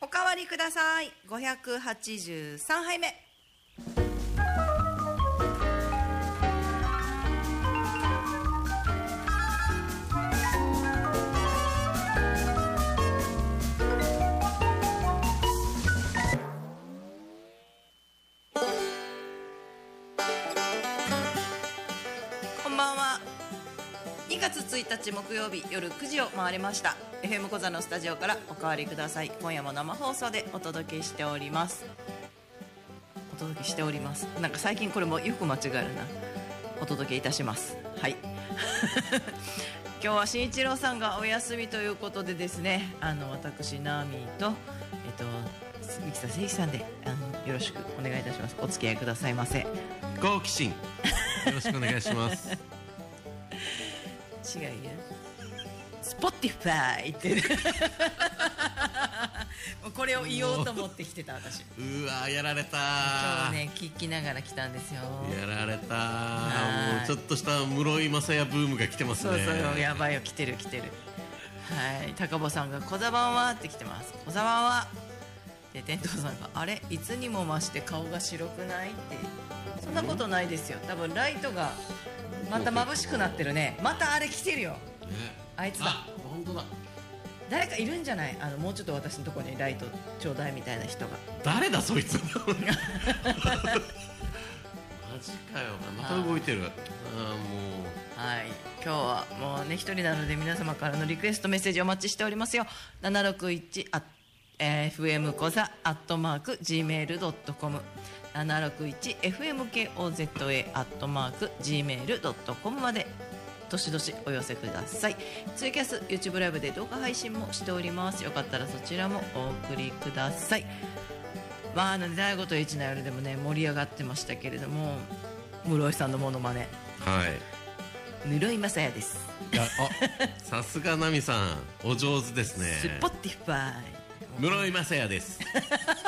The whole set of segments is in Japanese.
おかわりください。583杯目。1日木曜日夜9時を回りました。FM 小座のスタジオからおかわりください。今夜も生放送でお届けしております。お届けしております。なんか最近これもよく間違えるな。お届けいたします。はい。今日は新一郎さんがお休みということでですね。あの私ナーミーとえっと杉北誠一さんであのよろしくお願いいたします。お付き合いくださいませ。好奇心。よろしくお願いします。違うよスポティファイって。もうこれを言おうと思ってきてた私。うわやられた。今日ね聞きながら来たんですよ。やられた。はい。もうちょっとした室井昌也ブームが来てますね。そうそうやばいよ来てる来てる。はい。高保さんが「小座番は?」って来てます「小座番は?」で天童さんが「あれ？いつにも増して顔が白くない?」って。そんなことないですよ。多分ライトがまた眩しくなってるね。またあれ来てるよ。ね。あいつだ。あ本当だ。誰かいるんじゃない？あのもうちょっと私のところにライトちょうだいみたいな人が。誰だそいつ マジかよ。また動いてる。ああもはい。今日はもうね一人なので皆様からのリクエストメッセージお待ちしておりますよ。761あ、えー FM コザアットマーク Gmail.com 761FMKOZA アットマーク Gmail.com まで。どしどしお寄せください。ツイキャス YouTube ライブで動画配信もしております。よかったらそちらもお送りください。まああの大悟と一の夜でもね盛り上がってましたけれども室井さんのモノマネ。うはい。室井昌也です。さすがナミさんお上手ですね。スポティファイ。室井雅也です。飛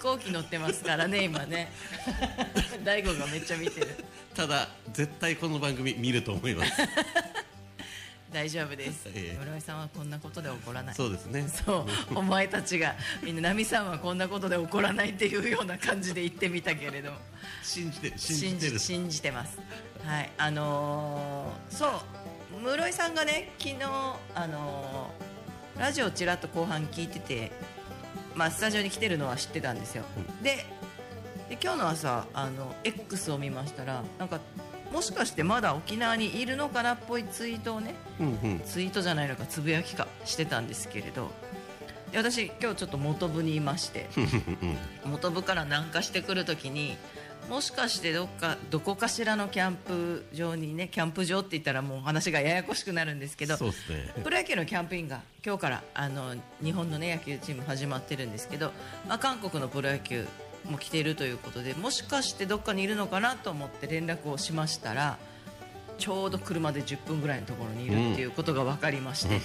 行機乗ってますからね今ね。大悟がめっちゃ見てる。ただ絶対この番組見ると思います。大丈夫です。ええ。室井さんはこんなことで怒らない。そうですね。そう。お前たちがみんな奈美さんはこんなことで怒らないっていうような感じで言ってみたけれど。も信じて信信じて信じてます。はい。あのーそう。室井さんがね昨日あのーラジオちらっと後半聞いててまあスタジオに来てるのは知ってたんですよ、でで今日の朝あの X を見ましたらなんかもしかしてまだ沖縄にいるのかなっぽいツイートをねうんうん。ツイートじゃないのかつぶやきかしてたんですけれどで私今日ちょっと元部にいまして元部から南下してくるときにもしかしてどっかどこかしらのキャンプ場にねキャンプ場って言ったらもう話がややこしくなるんですけどね。プロ野球のキャンプインが今日からあの日本の、ね、野球チーム始まってるんですけど、まあ、韓国のプロ野球も来ているということでもしかしてどっかにいるのかなと思って連絡をしましたらちょうど車で10分ぐらいのところにいるっていうことが分かりまして、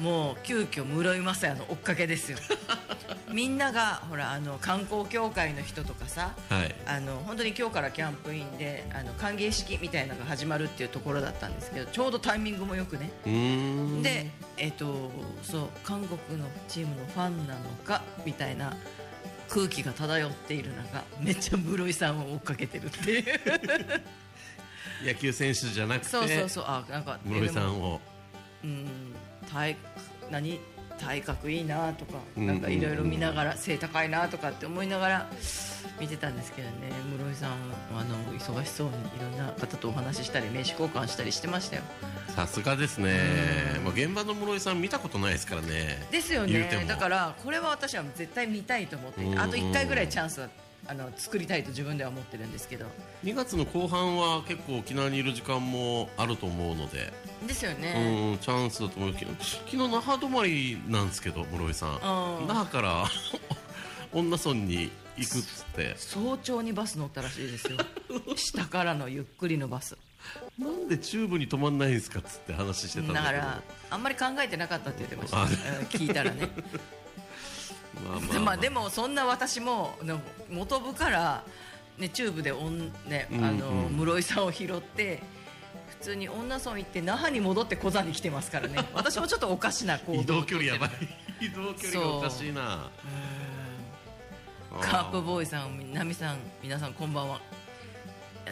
もう急遽室井雅也の追っかけですよ。みんながほらあの観光協会の人とかさはい。あの本当に今日からキャンプインであの歓迎式みたいなのが始まるっていうところだったんですけどちょうどタイミングもよくね。で、えっとそう韓国のチームのファンなのかみたいな空気が漂っている中めっちゃ室井さんを追っかけてるっていう 野球選手じゃなくてそうそうそう。あなんか室井さんを。うん体何？体格いいなとかうん。なんかいろいろ見ながら背高いなとかって思いながら見てたんですけどね。室井さんあの忙しそうにいろんな方とお話ししたり名刺交換したりしてましたよ。さすがですね。もう現場の室井さん見たことないですからね。ですよね。だからこれは私は絶対見たいと思っていてあと1回ぐらいチャンスはあの作りたいと自分では思ってるんですけど。2月の後半は結構沖縄にいる時間もあると思うので、ですようねんチャンスだと思うけど。昨日那覇泊まりなんですけど室井さん。うん。那覇から 恩納村に行くっつって。早朝にバス乗ったらしいですよ。下からのゆっくりのバス。なんでチューブに止まんないんですかっつって話してたんだだからあんまり考えてなかったって言ってました、聞いたらね まあでまあ。でもそんな私もの元部から、ね、チューブでおん、ね、あのうん。うん室井さんを拾って普通に女村行って那覇に戻って小座に来てますからね。私もちょっとおかしな行動移動距離やばい。移動距離がおかしいな。カープボーイさん、ナミさん、皆さんこんばんは。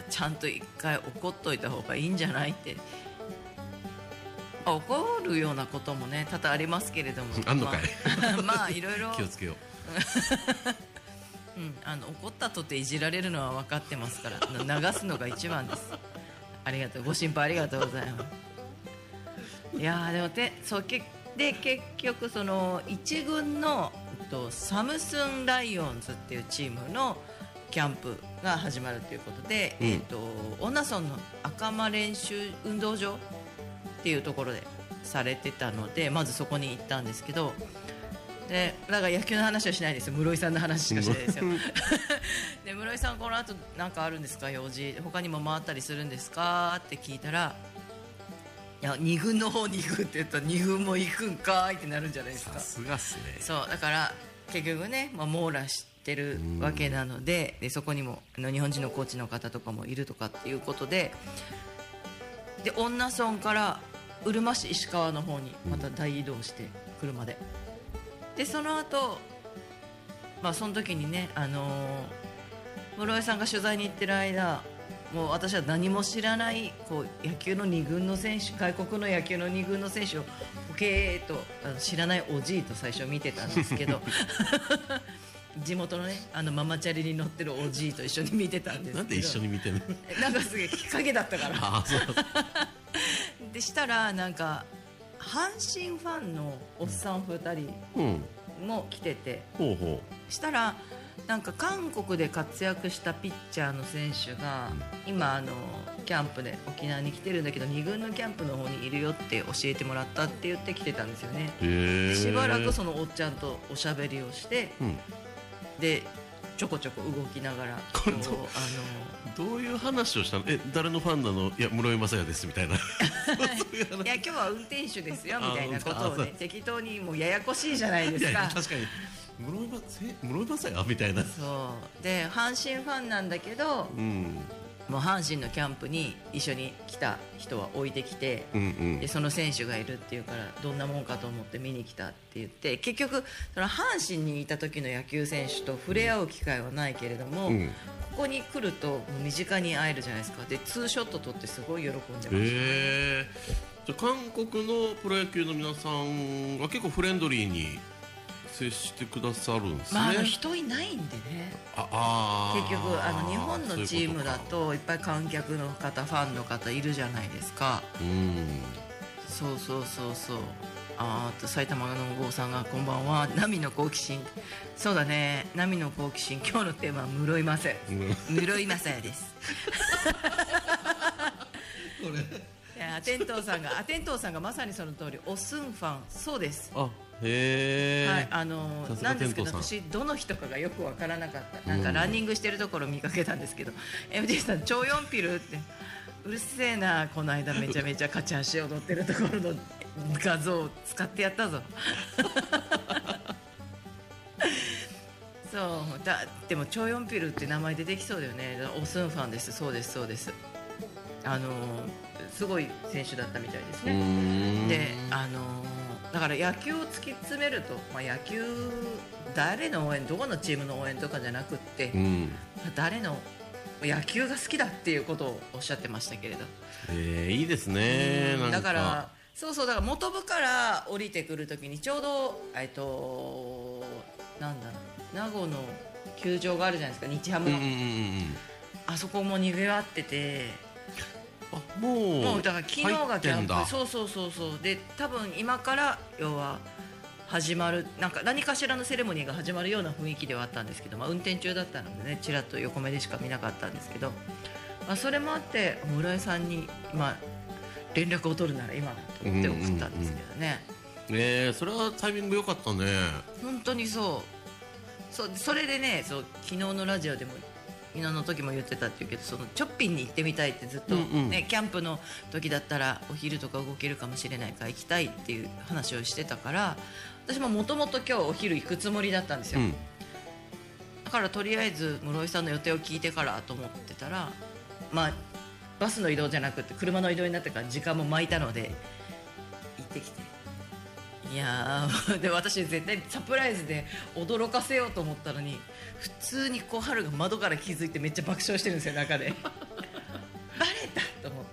ちゃんと一回怒っといた方がいいんじゃないって。あ怒るようなこともね多々ありますけれども。あんのかい。まあ、まあいろいろ、気をつけよう。うん、あの怒ったとっていじられるのは分かってますから流すのが一番です。ありがとう。ご心配ありがとうございます。いやーでもてそうけで結局その一軍のえっとサムスンライオンズっていうチームのキャンプが始まるということで、うん。えっと女村の赤間練習運動場っていうところでされてたのでまずそこに行ったんですけどでだから野球の話はしないですよ。室井さんの話しかしないですよ。で室井さんこの後なんかあるんですか？用事。他にも回ったりするんですか？って聞いたらいや2軍の方に行くって言ったら2軍も行くんかいってなるんじゃないですか。さすがっすね。そうだから結局ね、まあ、網羅してるわけなのででそこにもあの日本人のコーチの方とかもいるとかっていうことでで女村からうるま市石川の方にまた大移動して車で。でその後まあその時にねあのー室井さんが取材に行ってる間もう私は何も知らないこう野球の2軍の選手外国の野球の2軍の選手をポケーっとあの知らないおじいと最初見てたんですけど 地元のねあのママチャリに乗ってるおじいと一緒に見てたんですけど。なんで一緒に見てんの？なんかすげえきっかけだったから。ああそうでしたらなんか阪神ファンのおっさん2うん人も来ててほうほしたらなんか韓国で活躍したピッチャーの選手が今あのキャンプで沖縄に来てるんだけど2軍のキャンプの方にいるよって教えてもらったって言って来てたんですよね。しばらくそのおっちゃんとおしゃべりをしてうん。でちょこちょこ動きながらこれどうあどういう話をしたの？え誰のファンなの？いや室井雅也ですみたいな。い。や今日は運転手ですよみたいなことをね適当にもうややこしいじゃないでいやいやすか確かに。室井雅也みたいな。そう。で阪神ファンなんだけどうんもう阪神のキャンプに一緒に来た人は置いてきてうんうん。でその選手がいるっていうからどんなもんかと思って見に来たって言って結局その阪神にいた時の野球選手と触れ合う機会はないけれども、うん。ここに来るともう身近に会えるじゃないですか。でツーショット撮ってすごい喜んでました、へえじゃあ韓国のプロ野球の皆さんは結構フレンドリーに接してくださるんですね、まあ、あの人いないんでね。ああー。結局あの日本のチームだといっぱい観客の方ファンの方いるじゃないですか。かうん。そうそうそうそう。あと埼玉の郷さんがこんばんは。波の好奇心。そうだね。波の好奇心。今日のテーマは室井雅也うん室井。雅也です。いやアテントウさんがアテントウさんがまさにその通り。オスンファン。そうです。あへえ、はい、あのなんですけど私どの人かがよくわからなかった。なんかランニングしてるところ見かけたんですけど、MD さん超4ピルってうるせえなこの間めちゃめちゃ勝ち足踊ってるところの画像を使ってやったぞ。そうだでも超4ピルって名前出てきそうだよね。オスンファンです。そうですそうです。あのすごい選手だったみたいですうねであのーだから野球を突き詰めると、まあ、野球誰の応援どこのチームの応援とかじゃなくって、うん。誰の野球が好きだっていうことをおっしゃってましたけれど、えー、いいですねなんだからそうそうだから元部から降りてくるときにちょうどえっとなんだ名護の球場があるじゃないですか日ハムの、うんうんうんうんあそこもにぎわっててあもうもうだから昨日がキャンプそうそうそうそう。で多分今から要は始まるなんか何かしらのセレモニーが始まるような雰囲気ではあったんですけど、まあ、運転中だったのでねちらっと横目でしか見なかったんですけど、まあ、それもあって村井さんに、まあ、連絡を取るなら今だと思って送ったんですけどね、えー、それはタイミング良かったね。本当にそう。そうそれでねそう昨日のラジオでも昨日の時も言ってたっていうけどそのチョッピンに行ってみたいってずっと、ねうんうん。キャンプの時だったらお昼とか動けるかもしれないから行きたいっていう話をしてたから私ももともと今日お昼行くつもりだったんですよ、うん。だからとりあえず室井さんの予定を聞いてからと思ってたらまあバスの移動じゃなくて車の移動になってから時間も巻いたので行ってきていやー で私絶対サプライズで驚かせようと思ったのに普通にこう春が窓から気づいてめっちゃ爆笑してるんですよ中で。バレたと思っ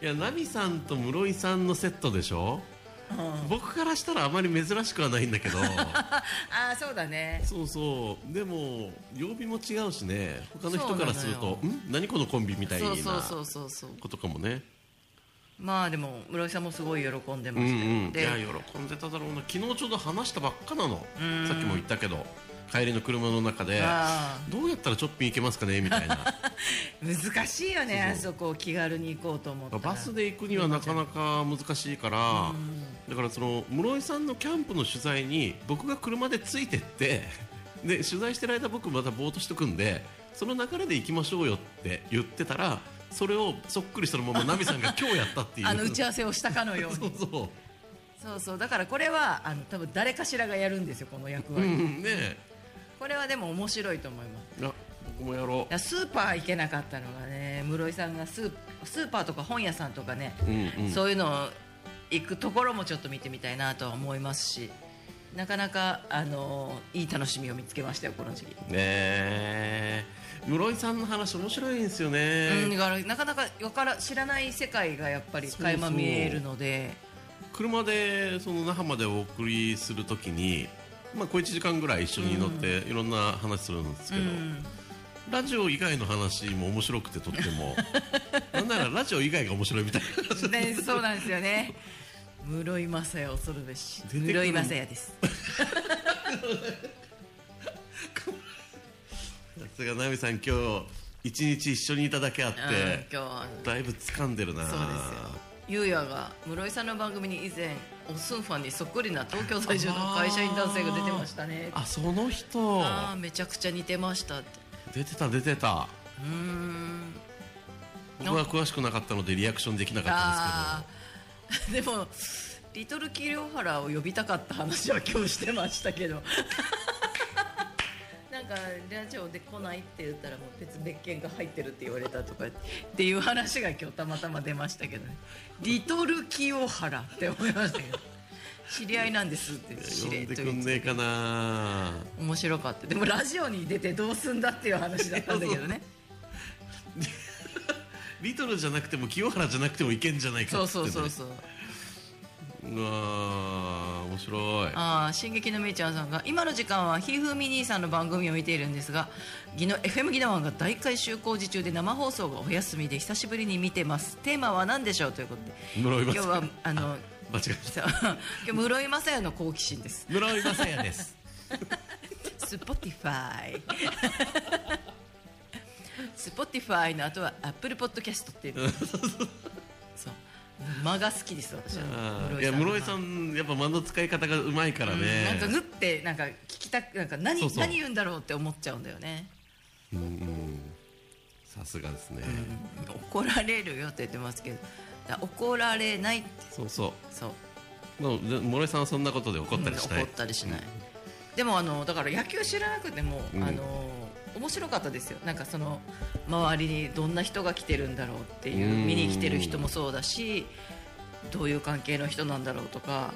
て。いやナミさんと室井さんのセットでしょ、僕からしたらあまり珍しくはないんだけど。ああそうだね。そうそう。でも曜日も違うしね。他の人からするとん？何このコンビみたいなそうそうそうそうそう。ことかもねまあでも室井さんもすごい喜んでまうんしたよ、うんいでや喜んでただろうな昨日ちょうど話したばっかなの。うん。さっきも言ったけど帰りの車の中であ。どうやったらチョッピン行けますかねみたいな。ー 難しいよねあそこ気軽に行こうと思ったら。バスで行くにはなかなか難しいからだからその室井さんのキャンプの取材に僕が車でついてって で取材してる間僕またぼーっとしとくんでその流れで行きましょうよって言ってたらそれをそっくりそのままナミさんが今日やったっていう。あの打ち合わせをしたかのように。そうそう。そうそう。だからこれはあの多分誰かしらがやるんですよこの役う割、んねこれはでも面白いと思います。あ僕もやろいやスーパー行けなかったのがね室井さんがスースーパーとか本屋さんとかね、ううんうん。そういうの行くところもちょっと見てみたいなとは思いますしなかなかあのいい楽しみを見つけましたよこの時期、ねえ室井さんの話面白いんですよね、うん、だからなかなかわから知らない世界がやっぱり垣間見えるので。車でその那覇までお送りするときに、まあ、小1時間ぐらい一緒に乗っていろんな話するんですけど、うん。ラジオ以外の話も面白くてとっても なんならラジオ以外が面白いみたいなね、そうなんですよね。室井雅也恐るべし。室井雅也です。さ すが奈美さん今日一日一緒にいただけあってうん今日は。だいぶ掴んでるな。そうですよ。ゆうやが室井さんの番組に以前おすんファンにそっくりな東京在住の会社員男性が出てましたね。あその人。ああめちゃくちゃ似てました。って出てた出てた。うーん。僕は詳しくなかったのでリアクションできなかったあーでもリトルキリオハラを呼びたかった話は今日してましたけどかラジオで来ないって言ったらもう別別件が入ってるって言われたとかっていう話が今日たまたま出ましたけどね。リトル清原って思いましたけど。知り合いなんですってですけど呼んでくんねえかな。面白かった。でもラジオに出てどうすんだっていう話だったんだけどね。リトルじゃなくても清原じゃなくてもいけんじゃないかってね。そうそうそううわー面白い。ああ進撃のみーちゃんさんが今の時間はひふみ兄さんの番組を見ているんですがギノ FM ギノワンが大改修工事中で生放送がお休みで久しぶりに見てます。テーマは何でしょうということで。今日はあの 間違えた。今日室井昌也の好奇心です。室井昌也です。スポティファイスポティファイの後はアップルポッドキャストっていう 間が好きです私は。いや室井さんんやっぱ間の使い方がうまいからのねなんかグってなんか聞きたくなんか何そうそう。何言うんだろうって思っちゃうんだよね。うんうんさすがですね、怒られるよって言ってますけど怒られないってそう。そそう。う。でも室井さんはそんなことで怒ったりしない、うん怒ったりしない、でもあのだから野球知らなくても、うん。あの面白かったですよ。なんかその周りにどんな人が来てるんだろうっていううん。見に来てる人もそうだしどういう関係の人なんだろうとか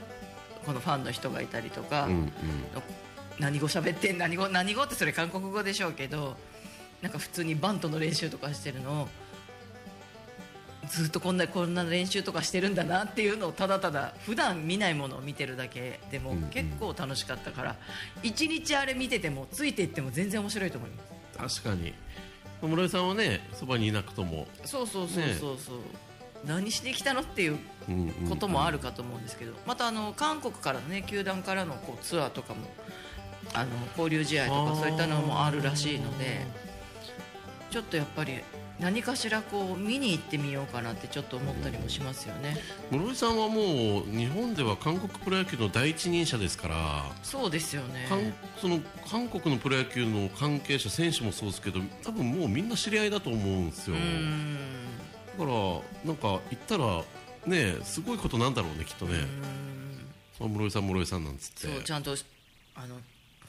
このファンの人がいたりとか、うんうん。何語喋ってん何語何語ってそれ韓国語でしょうけどなんか普通にバントの練習とかしてるのをずっとこんなこんな練習とかしてるんだなっていうのをただただ普段見ないものを見てるだけでも結構楽しかったから一日あれ見ててもついていっても全然面白いと思いま確かに。室井さんはねそばにいなくとも、すそうそうそうそうそう、何しに来たのっていうこともあるかと思うんですけど。またあの韓国からのね球団からのこうツアーとかもあの交流試合とかそういったのもあるらしいのでちょっとやっぱり何かしらこう見に行ってみようかなってちょっと思ったりもしますよね。室井さんはもう日本では韓国プロ野球の第一人者ですから、そうですよね。韓その韓国のプロ野球の関係者選手もそうですけど多分もうみんな知り合いだと思うんですよだからなんか行ったらねすごいことなんだろうねきっとね室井さん室井さんなんつってそうちゃんとあの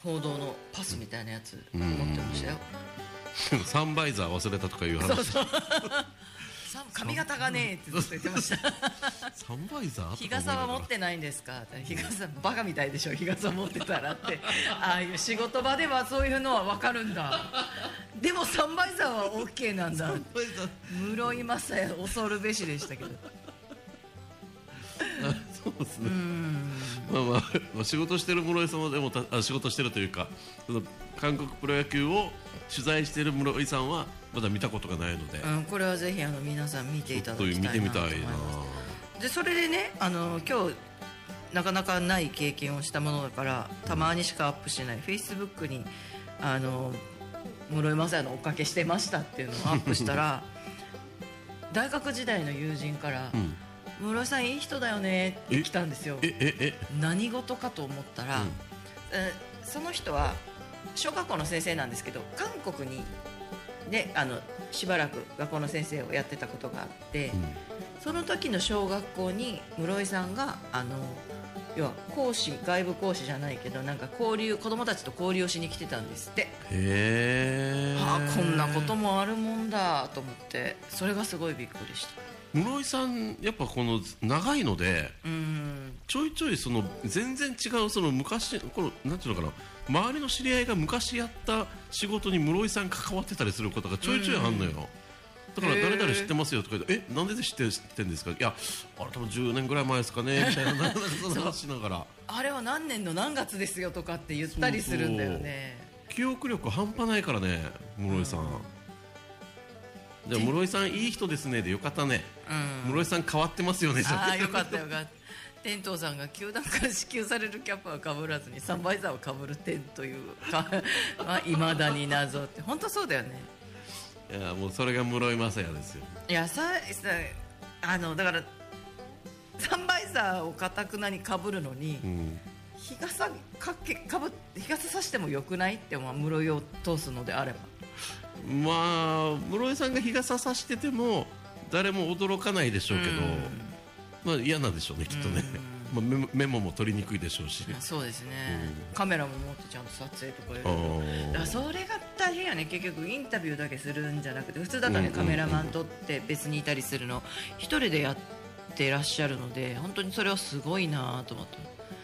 報道のパスみたいなやつ持ってましたよ。サンバイザー忘れたとかいう話。そうそう。さ髪型がねえってずっと言ってました。サンバイザー？日傘は持ってないんですか？日傘バカみたいでしょ。日傘持ってたらって。ああいう仕事場ではそういうのは分かるんだ。でもサンバイザーは OK なんだ。室井正也恐るべしでしたけど。あそうですねまあまあまあ仕事してる室井さんはでもたあ仕事してるというかその韓国プロ野球を取材している室井さんはまだ見たことがないので、うん、これはぜひあの皆さん見ていただきたいなと思います。でそれでねあの今日なかなかない経験をしたものだからたまにしかアップしない。フェイスブックにあの室井雅也の追っかけしてましたっていうのをアップしたら 大学時代の友人からうん「室井さんいい人だよね」って来たんですよ。えええ何事かと思ったら、うん。えその人は小学校の先生なんですけど韓国にであのしばらく学校の先生をやってたことがあって、うん。その時の小学校に室井さんがあの要は講師外部講師じゃないけどなんか交流子供たちと交流をしに来てたんですって、へえああこんなこともあるもんだと思ってそれがすごいびっくりした室井さんやっぱこの長いのでうん。ちょいちょいその全然違うその昔このなんていうのかな周りの知り合いが昔やった仕事に室井さん関わってたりすることがちょいちょいあんのよ、だから誰々知ってますよとか言ってえなんで知って知ってんですか？いやあれ多分10年ぐらい前ですかね みたいな話しながら。あれは何年の何月ですよとかって言ったりするんだよね。記憶力半端ないからね室井さん、じゃあ室井さんいい人ですねでよかったね、うん。室井さん変わってますよねあ。あよかったよかった。天童さんが球団から支給されるキャップはかぶらずにサンバイザーをかぶる天というか まあ未だに謎って。本当そうだよね。いやもうそれが室井雅也ですよ。いやささあのだからサンバイザーをかたくなにかぶるのにうん。日傘かけかぶ日傘さしてもよくないってまあ室井を通すのであればまあ室井さんが日傘さしてても誰も驚かないでしょうけど、まあ嫌なんでしょうねきっとね、まあ、メモメモも取りにくいでしょうし。そうですね、カメラも持ってちゃんと撮影とかだそれが大変やね結局インタビューだけするんじゃなくて普通だとね、うんカメラマン撮って別にいたりするの。一人でやってらっしゃるので本当にそれはすごいなと思って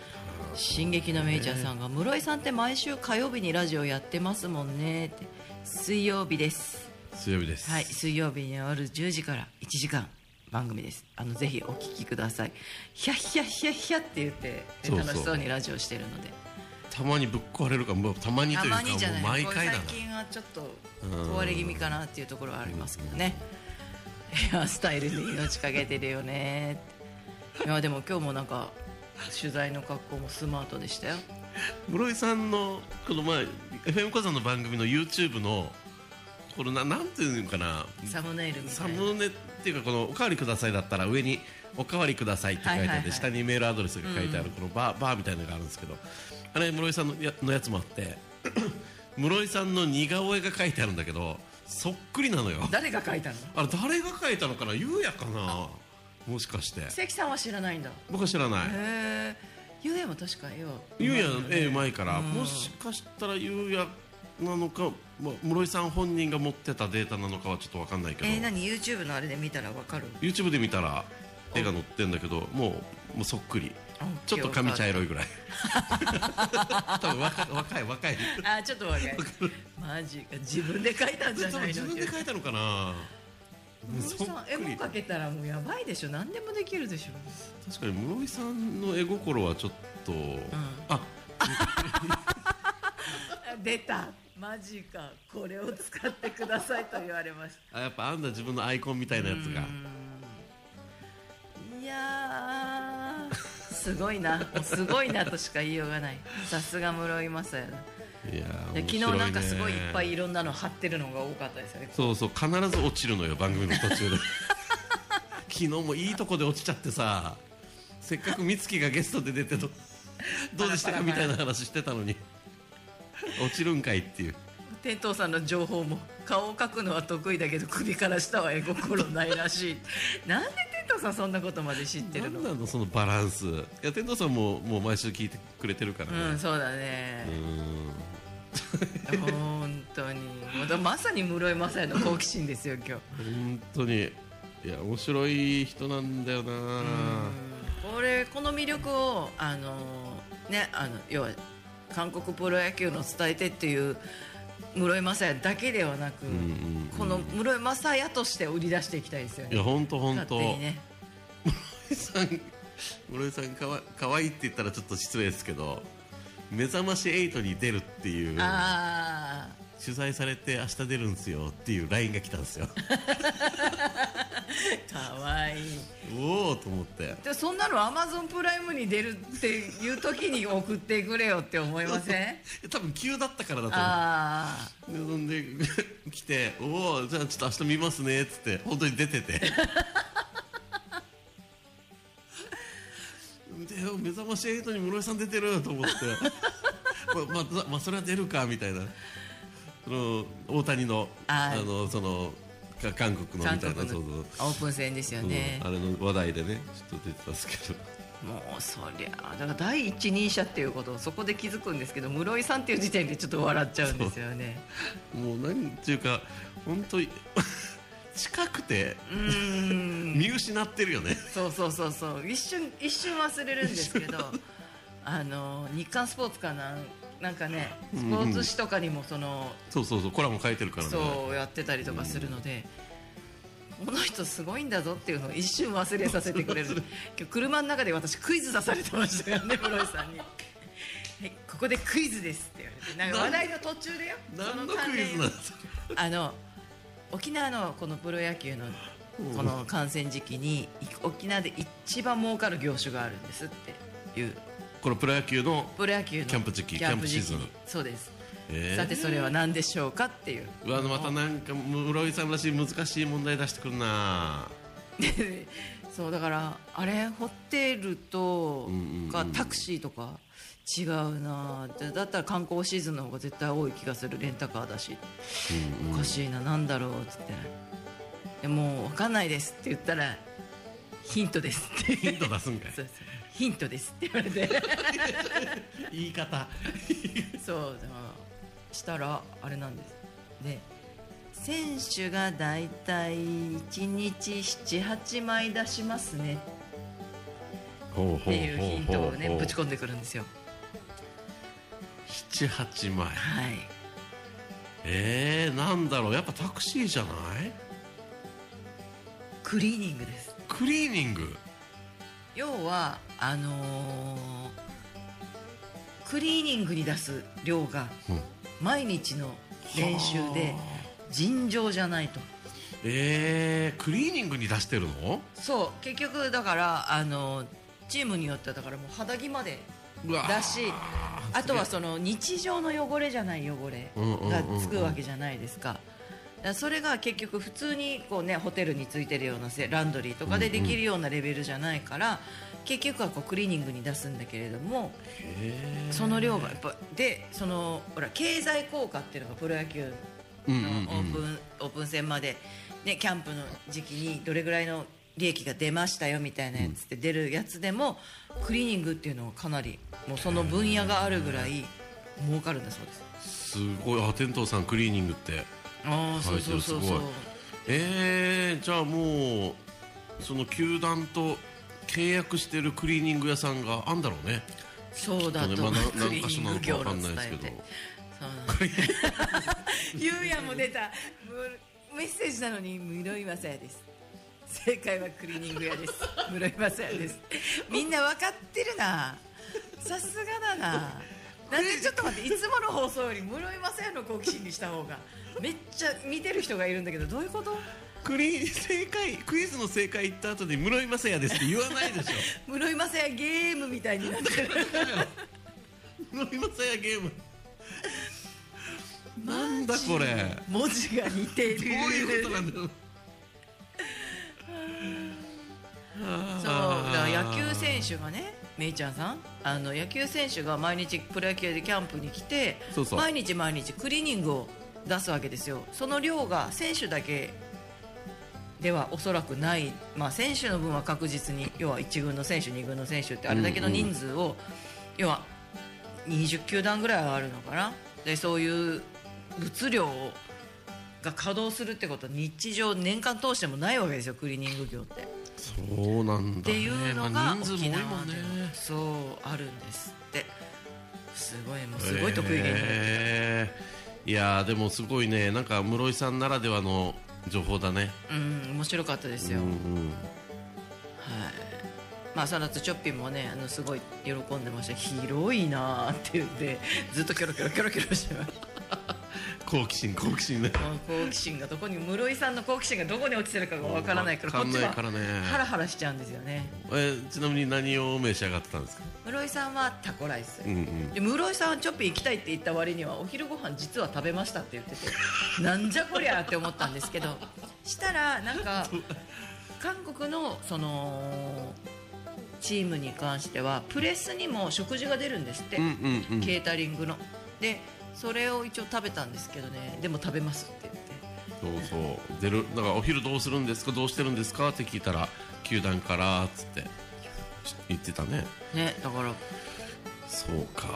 「進撃のメイちゃん」さんが「室井さんって毎週火曜日にラジオやってますもんね」って水曜日です。強いです、はい水曜日に夜10時から1時間番組です。あのぜひお聞きください。ヒャッヒャッヒャッヒャって言って楽しそうにラジオしてるので。たまにぶっ壊れるかもうたまにとたいうかもう毎回だな。最近はちょっと壊れ気味かなっていうところはありますけどね。ヘアスタイルに命かけてるよねいやでも今日もなんか取材の格好もスマートでしたよ室井さんのこのまあ FM 小山の番組の YouTube のこれななんていうのかな。サムネイルみたサいな。ムネっていうかこのおかわりくださいだったら上におかわりくださいって書いてあって、はいはいはい。下にメールアドレスが書いてあるこのバー,、バーみたいなのがあるんですけどあれ室井さんのやのやつもあって 室井さんの似顔絵が書いてあるんだけどそっくりなのよ。誰が描いたの？あれ誰が書いたのかな？ゆうやかな？もしかして。関さんは知らないんだ。へ僕は知らない。えゆうやも確か絵は。ゆうや絵うまいから、うん。もしかしたらゆうやなのか、まあ、室井さん本人が持ってたデータなのかはちょっと分かんないけど、えー、何？YouTube のあれで見たらわかる？YouTube で見たら絵が載ってんだけどもうもうそっくり。ちょっと髪茶色いぐらい。多分若い若い若い。あちょっと若い。マジか。自分で描いたんじゃないの？自分で描いたのかな？室井さん絵も描けたらもうやばいでしょ。何でもできるでしょ。確かに室井さんの絵心はちょっと、あ。出た。マジか。これを使ってくださいと言われまし あやっぱあんだ自分のアイコンみたいなやつが。たいやー。すごいな。すごいなとしか言いようがない。さすが室井雅也だいやーで昨日なんかすごいいっぱいいろんなの貼ってるのが多かったですよね。そうそう必ず落ちるのよ番組の途中で。昨日もいいとこで落ちちゃってさせっかく美月がゲストで出てど どうでしたかみたいな話してたのに。落ちるんかいっていう。天童さんの情報も顔を描くのは得意だけど首から下は絵 心ないらしい。なんで天童さんそんなことまで知ってるの？何なのそのバランス。いや天童さんももう毎週聞いてくれてるからね。うんそうだね。うん本当に。まさに室井雅也の好奇心ですよ今日。本当に。いや面白い人なんだよな。これこの魅力をあのねあの要は韓国プロ野球の伝えてっていう室井雅也だけではなく、うんうんこの室井雅也として売り出していきたいですよね。いや本当本当。勝手にね。さん室井さんかわ可愛いって言ったらちょっと失礼ですけど目覚まし8に出るっていうあ取材されて明日出るんですよっていう LINE が来たんですよ。あ かわいい。おおと思って。でそんなのアマゾンプライムに出るっていう時に送ってくれよって思いません？多分急だったからだと思う。ああでそんで来て「おおじゃあちょっと明日見ますね」っつって本当に出てて で目覚まし8に室井さん出てると思って。まあ、まあ、まあそれは出るかみたいな。その大谷のあのそのか韓国のみたいな。そうそう。オープン戦ですよね。うん。あれの話題でねちょっと出てたんですけど。もうそりゃだから第一人者っていうことをそこで気づくんですけど室井さんっていう時点でちょっと笑っちゃうんですよね。もう何っていうか本当に近くて見失ってるよね。そうそうそうそう。一瞬一瞬忘れるんですけどあの日刊スポーツかななんかねスポーツ紙とかにもその、そうそうそうコラム書いてるからね。そうやってたりとかするので、この人すごいんだぞっていうのを一瞬忘れさせてくれる。今日車の中で私クイズ出されてましたよね室井さんに。はい、ここでクイズですって言われて。なんか話題の途中でよ。何のクイズなんですか？あの沖縄のこのプロ野球のこの観戦時期にい沖縄で一番儲かる業種があるんですっていう。このプロ野球のプロ野球のキャンプ時期キャンプ時期。キャンそうです、えー。さてそれは何でしょうかっていう。うわまたなんか室井さんらしい難しい問題出してくるな。そうだからあれホテルとかタクシーとか違うな。でだったら観光シーズンの方が絶対多い気がする。レンタカーだし。おかしいな。なんだろうっつって。でもう分かんないですって言ったらヒントですって。ヒント出すんかい。そうそう。ヒントですって言われて。言い方。そうしたらあれなんです。で選手がだいたい1日78枚出しますね。っていうヒントをねぶち込込んでくるんですよ78枚。はい。えー、なんだろう。やっぱタクシーじゃない？クリーニングです。クリーニング？要はあのークリーニングに出す量がうん。毎日の練習で尋常じゃないと。えー、クリーニングに出してるの？そう。結局だからあのチームによってはだからもう肌着までうわー。だしあとはその日常の汚れじゃない汚れがつくわけじゃないですか。それが結局普通にこう、ね、ホテルについてるようなせランドリーとかでできるようなレベルじゃないから、結局はこうクリーニングに出すんだけれどもその量がやっぱでそのほら経済効果っていうのがプロ野球うんうんのうん。オープン,、オープン戦まで、ね、キャンプの時期にどれぐらいの利益が出ましたよみたいなやつって出るやつでも、クリーニングっていうのはかなりもうその分野があるぐらい儲かるんだそうです。すごい。あ天童さんクリーニングって。ああそうそうそうそう。すごいえー、じゃあもうその球団と契約してるクリーニング屋さんがあんだろうね。そうだと、まあなクリーニング業何のか所なのかわかんないですけど。ゆうや も出た。むメッセージなのに室井雅也です正解はクリーニング屋です。室井雅也です。みんな分かってるな。さすがだな。なんでちょっと待っていつもの放送より室井雅也の好奇心にした方がめっちゃ見てる人がいるんだけどどういうこと？クリ正解クイズの正解言った後に室井雅也ですって言わないでしょ。室井雅也ゲームみたいになってる。室井雅也ゲーム。なんだこれ。文字が似てる。どういうことなんだろう選手がねめいちゃんさんあの野球選手が毎日プロ野球でキャンプに来て毎日毎日クリーニングを出すわけですよ。その量が選手だけではおそらくない、まあ、選手の分は確実に要は1軍の選手2軍の選手ってあれだけの人数を、要は20球団ぐらいはあるのかな。でそういう物量をが稼働するってことは日常年間通してもないわけですよクリーニング業って。そうなんだ、ね、っていうのまあが沖縄でねそうあるんですって。すごいもうすごい得意言語、えー。いやーでもすごいね。なんか室井さんならではの情報だね。うん面白かったですよ、うんうんはい。まあその後チョッピンもねあのすごい喜んでました。広いなーって言ってずっとキョロキョロキョロキョロしてました 好奇心好奇心ね 好奇心がどこに室井さんの好奇心がどこに落ちてるかがわからないからこっちはハラハラしちゃうんですよね。えちなみに何を召し上がってたんですか？室井さんはタコライス、うんうん。で室井さんはチョッピン行きたいって言った割にはお昼ご飯実は食べましたって言ってて なんじゃこりゃって思ったんですけどしたらなんか韓国のそのチームに関してはプレスにも食事が出るんですって、うんうんうん。ケータリングの。でそれを一応食べたんですけどね。でも食べますって言って。そうそう。出るだからお昼どうするんですか？どうしてるんですか？って聞いたら球団からっつって。言ってたね。ねだから。そうか。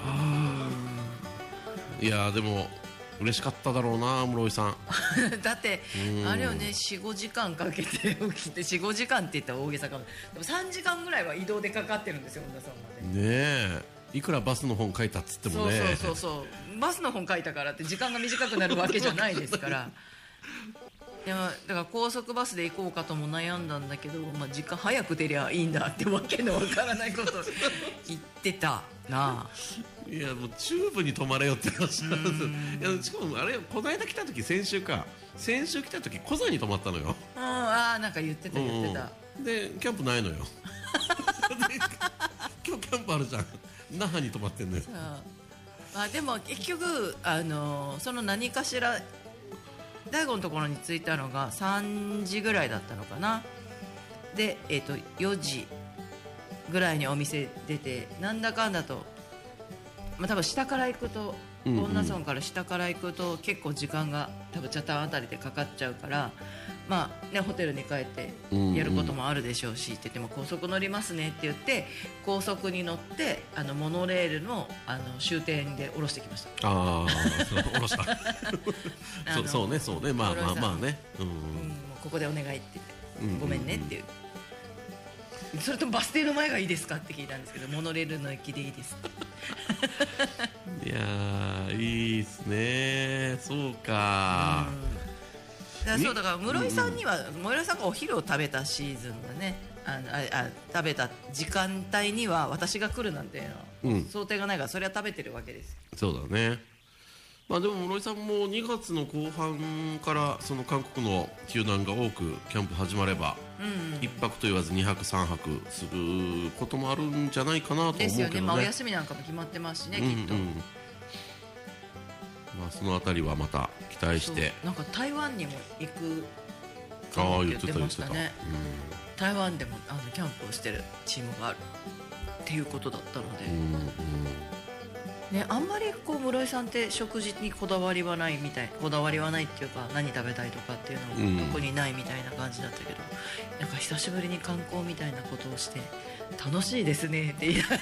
いやーでも嬉しかっただろうな室井さん。だってうん。あれをね45時間かけて起きて45時間って言ったら大げさかも。でも3時間ぐらいは移動でかかってるんですよ本田さんまで。ねえいくらバスの本書いたっつってもね。そうそうそう。そうバスの本書いたからって時間が短くなるわけじゃないですから。いやだから高速バスで行こうかとも悩んだんだけど、まあ、時間早く出りゃいいんだってわけのわからないこと言ってたな。あいやもうチューブに泊まれよって話なんですよ。いやしかもあれこの間来た時先週か。先週来た時小座に泊まったのよ。うん。ああなんか言ってた言ってた、うん。でキャンプないのよ。で今日キャンプあるじゃん那覇に泊まってんのよ。そう。あでも結局あのその何かしら大悟のところに着いたのが3時ぐらいだったのかな。で、えー、と4時ぐらいにお店出てなんだかんだと、まあ、多分下から行くと恩納村から下から行くと結構時間が多分北谷あたりでかかっちゃうから、まあね、ホテルに帰ってやることもあるでしょうしって言っても高速乗りますねって言って高速に乗ってあのモノレールのあの終点で降ろしてきました。ああそう下ろした。そうそうねそうね。まあまあまあね。うんうん、ここでお願いって言って、うんうんうん。ごめんねっていう。それともバス停の前がいいですかって聞いたんですけどモノレールの駅でいいです いやーいいっすねそうかだからそうだから室井さんには室井さんがお昼を食べたシーズンがねあのああ食べた時間帯には私が来るなんていうのはうん。想定がないからそれは食べてるわけですそうだね。まあでも室井さんも2月の後半からその韓国の球団が多くキャンプ始まればうん1泊と言わず2泊3泊することもあるんじゃないかなと思うけどね。ですよね、まあ、お休みなんかも決まってますしね、うんきっと、うんまあそのあたりはまた期待して。なんか台湾にも行くかあ言ってた言まってた。ね台湾でもあのキャンプをしてるチームがある。っていうことだったので、うんうん。うんね、あんまりこう室井さんって食事にこだわりはないみたいこだわりはないっていうか何食べたいとかっていううん。のも特にないみたいな感じだったけど、なんか久しぶりに観光みたいなことをして楽しいですねって言いながら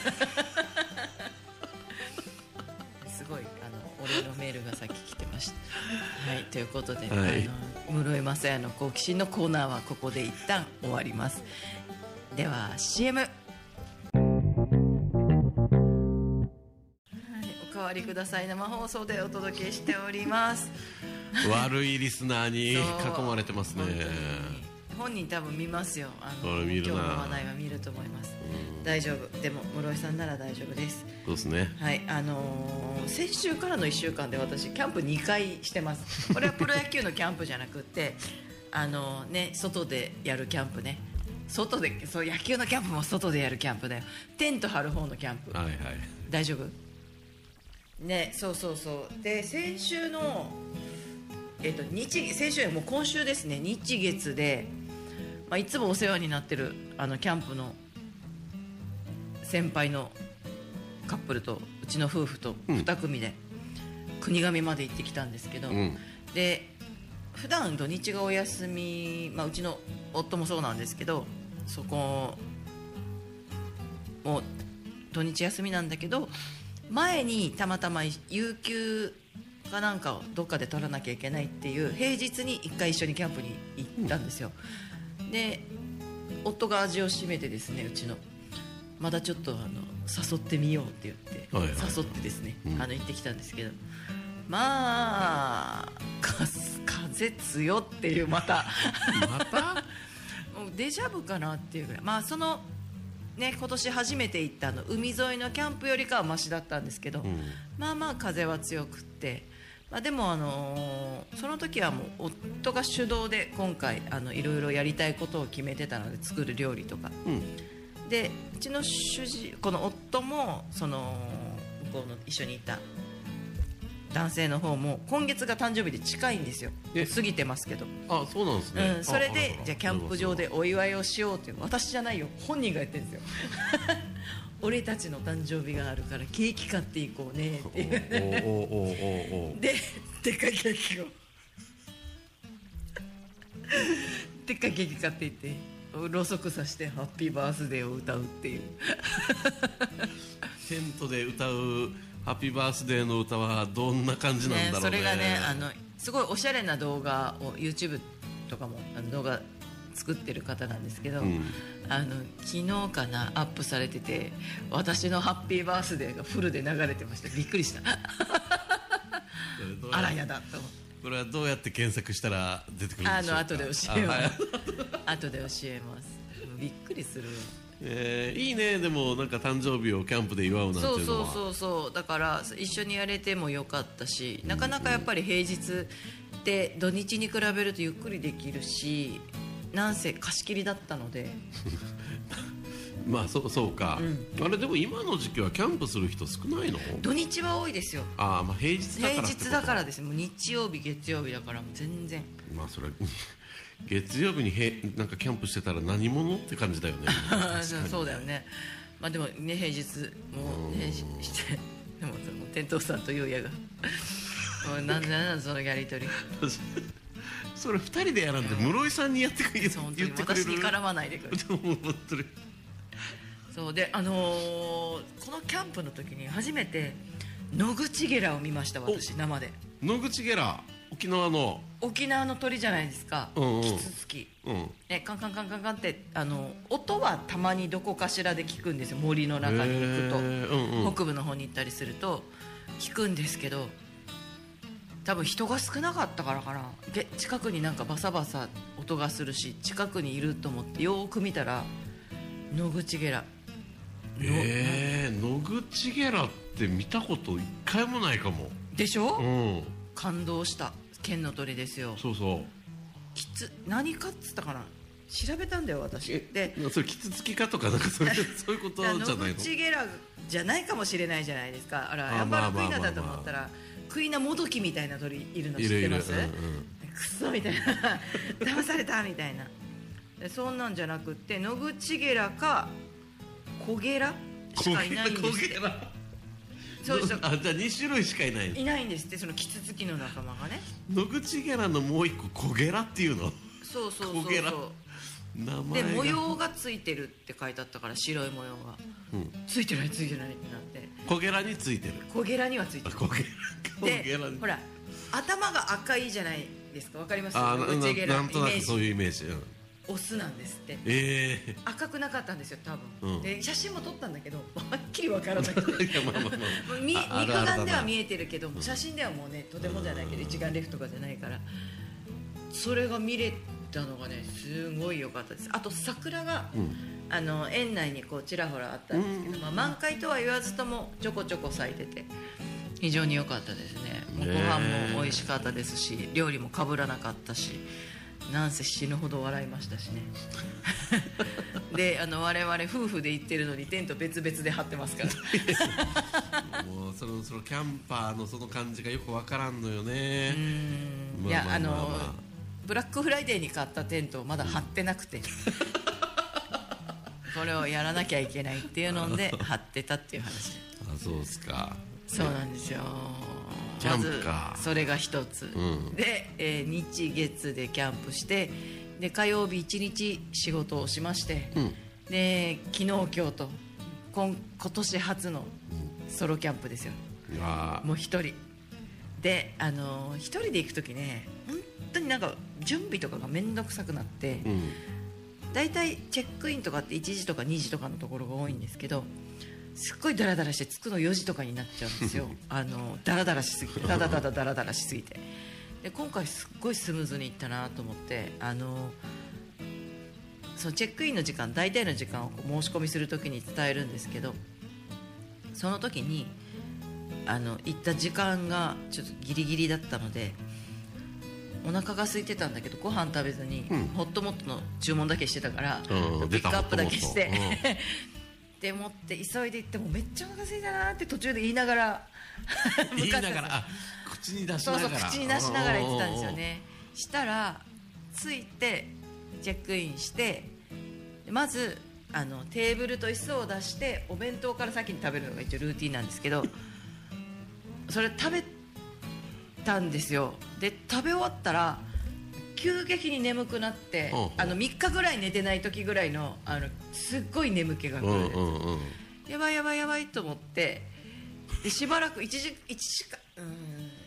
お礼のメールがさっき来てました。はいということで、はい。あの室井雅也の好奇心のコーナーはここで一旦終わります。では CM はい、おかわりください。生放送でお届けしております。悪いリスナーに囲まれてますね本人多分見ますよ。あの今日の話題は見ると思います。大丈夫。でも室井さんなら大丈夫です。そうですね。はい。あのー先週からの1週間で私キャンプ2回してます。これはプロ野球のキャンプじゃなくって あのね外でやるキャンプね。外でそう野球のキャンプも外でやるキャンプだよ。テント張る方のキャンプ。はいはい。大丈夫？ねそうそうそう。で先週のえっ、と日先週もう今週ですね。日月で、まあ、いつもお世話になってるあのキャンプの先輩のカップルとうちの夫婦とうん。2組で国頭まで行ってきたんですけど、うん。で普段土日がお休み、まあ、うちの夫もそうなんですけどそこもう土日休みなんだけど前にたまたま有給かなんかをどっかで取らなきゃいけないっていう平日に1回一緒にキャンプに行ったんですよ、で夫が味を占めてですねうちの。まだちょっとあの誘ってみようって言って、誘ってですね、うん。あの行ってきたんですけど。まあか風強っていうまた。また？もうデジャブかなっていうぐらい。まあそのね今年初めて行ったあの海沿いのキャンプよりかはマシだったんですけど、うん。まあまあ風は強くって、まあ、でもあのーその時はもう夫が主導で今回あのいろいろやりたいことを決めてたので作る料理とか。うん。でうちの主人この夫もその向こうの一緒にいた男性の方も今月が誕生日で近いんですよ。え。過ぎてますけど、あそうなんですね、うん、それあでじゃあキャンプ場でお祝いをしようっていう私じゃないよ。本人が言ってるんですよ俺たちの誕生日があるからケーキ買っていこうねっていう。おおおおおおででっかいケーキを。でっかいケーキ買っていってろうそくさして「ハッピーバースデー」を歌うっていう。テントで歌うハッピーバースデーの歌はどんな感じなんだろうねそれがねあのすごいおしゃれな動画を YouTube とかもあの動画作ってる方なんですけど、うん。あの昨日かなアップされてて私のハッピーバースデーがフルで流れてました。びっくりした。あらやだと思って。これはどうやって検索したら出てくるんでしょうか？あの後で教えます。後で教えます。びっくりするよ。えーいいね。でもなんか誕生日をキャンプで祝うなんてそいうそうそうそう。だから一緒にやれてもよかったしなかなかやっぱり平日って土日に比べるとゆっくりできるしなんせ貸し切りだったので。まあそうそうか、あれでも今の時期はキャンプする人少ないの？土日は多いですよ。ああまあ平日だから平日だからです。もう日曜日月曜日だからもう全然。まあそれは 月曜日にへなんかキャンプしてたら何者って感じだよね。そうそうだよね。まあでもね平日もう平日してでもその店頭さんと優也が。もうなんでなんだそのやり取りそれ二人でやらんで室井さんにやってくれ言ってくれる私に絡まないでくれ そうであのーこのキャンプの時に初めて野口ゲラを見ました私生で。野口ゲラ沖縄の。沖縄の鳥じゃないですか、うんうん。キツツキ。うん。ね、カンカンカンカンカンってあの音はたまにどこかしらで聞くんですよ。森の中に行くと、うんうん。北部の方に行ったりすると聞くんですけど多分人が少なかったからかな。で近くになんかバサバサ音がするし近くにいると思ってよーく見たら野口ゲラ。のえー、野口ゲラって見たこと一回もないかも。でしょ、うん。感動した。剣の鳥ですよ。そうそう。きつ何かっつったかな？調べたんだよ私。でそれキツツキかとかなんかそういうそういうことじゃない野の口ゲラじゃないかもしれないじゃないですか。あらあヤンバルクイまあまあまあまあナだと思ったらクイナモドキみたいな鳥いるの知いるいる、ってますうんうん。クソみたいな。騙されたみたいな。でそんなんじゃなくって野口ゲラかコゲラしかいないんですって。そうそう。あじゃあ2種類しかいない。いないんですってそのキツツキの仲間がね。野口ゲラのもう一個コゲラっていうの？そうそうそうそう。で模様がついてるって書いてあったから白い模様が、うん。ついてないついてないってなってコゲラについてる。コゲラにはついてる。あコゲラコゲラに。でほら頭が赤いじゃないですか。わかります？あなんとなくそういうイメージ、うん、オスなんですって。ええ。赤くなかったんですよ多分、うん。で写真も撮ったんだけどはっきりわからない。いやまあまあまあみああ肉眼では見えてるけど写真ではもうねとてもじゃないけど一眼レフとかじゃないから。それが見れたのがねすごい良かったです。あと桜が、うんあの園内にこうちらほらあったんですけど、まあ、満開とは言わずともちょこちょこ咲いてて非常に良かったですね。もうごね飯も美味しかったですし料理もかぶらなかったしなんせ死ぬほど笑いましたしね。であの我々夫婦で行ってるのにテント別々で張ってますから。もうそのそのキャンパーのその感じがよくわからんのよね。いやあのブラックフライデーに買ったテントをまだ張ってなくてこれをやらなきゃいけないっていうので張ってたっていう話。あそうですか。そうなんですよ。キャンプか。まずそれが一つ、うん。で、えー日月でキャンプしてで火曜日一日仕事をしまして、うん。で昨日今日と今今年初のソロキャンプですよ。いやもう一人。であの一人で行く時ね本当になんか準備とかが面倒くさくなってうん大体チェックインとかって1時とか2時とかのところが多いんですけどすっごいダラダラして着くの4時とかになっちゃうんですよ。あのダラダラしすぎて。ダダダダダラダラしすぎて。で今回すっごいスムーズにいったなと思ってあのそのチェックインの時間大体の時間を申し込みするときに伝えるんですけどその時にあの行った時間がちょっとギリギリだったのでお腹が空いてたんだけどご飯食べずに、うん。ホットモットの注文だけしてたから、うん。ピックアップだけして、出たホットモットって思って急いで行ってもめっちゃお腹空いたなって途中で言いながら 言いながらあ口に出しそうながら。そう口に出しながら言ってたんですよね。したら着いてチェックインしてまずあのテーブルと椅子を出してお弁当から先に食べるのが一応ルーティンなんですけどそれ食べたんですよ。で食べ終わったら急激に眠くなってほうほうあの3日ぐらい寝てない時ぐらいのあのすっごい眠気が来る、うんうんうん。やばいやばいやばいと思ってでしばらく1時一時間うーん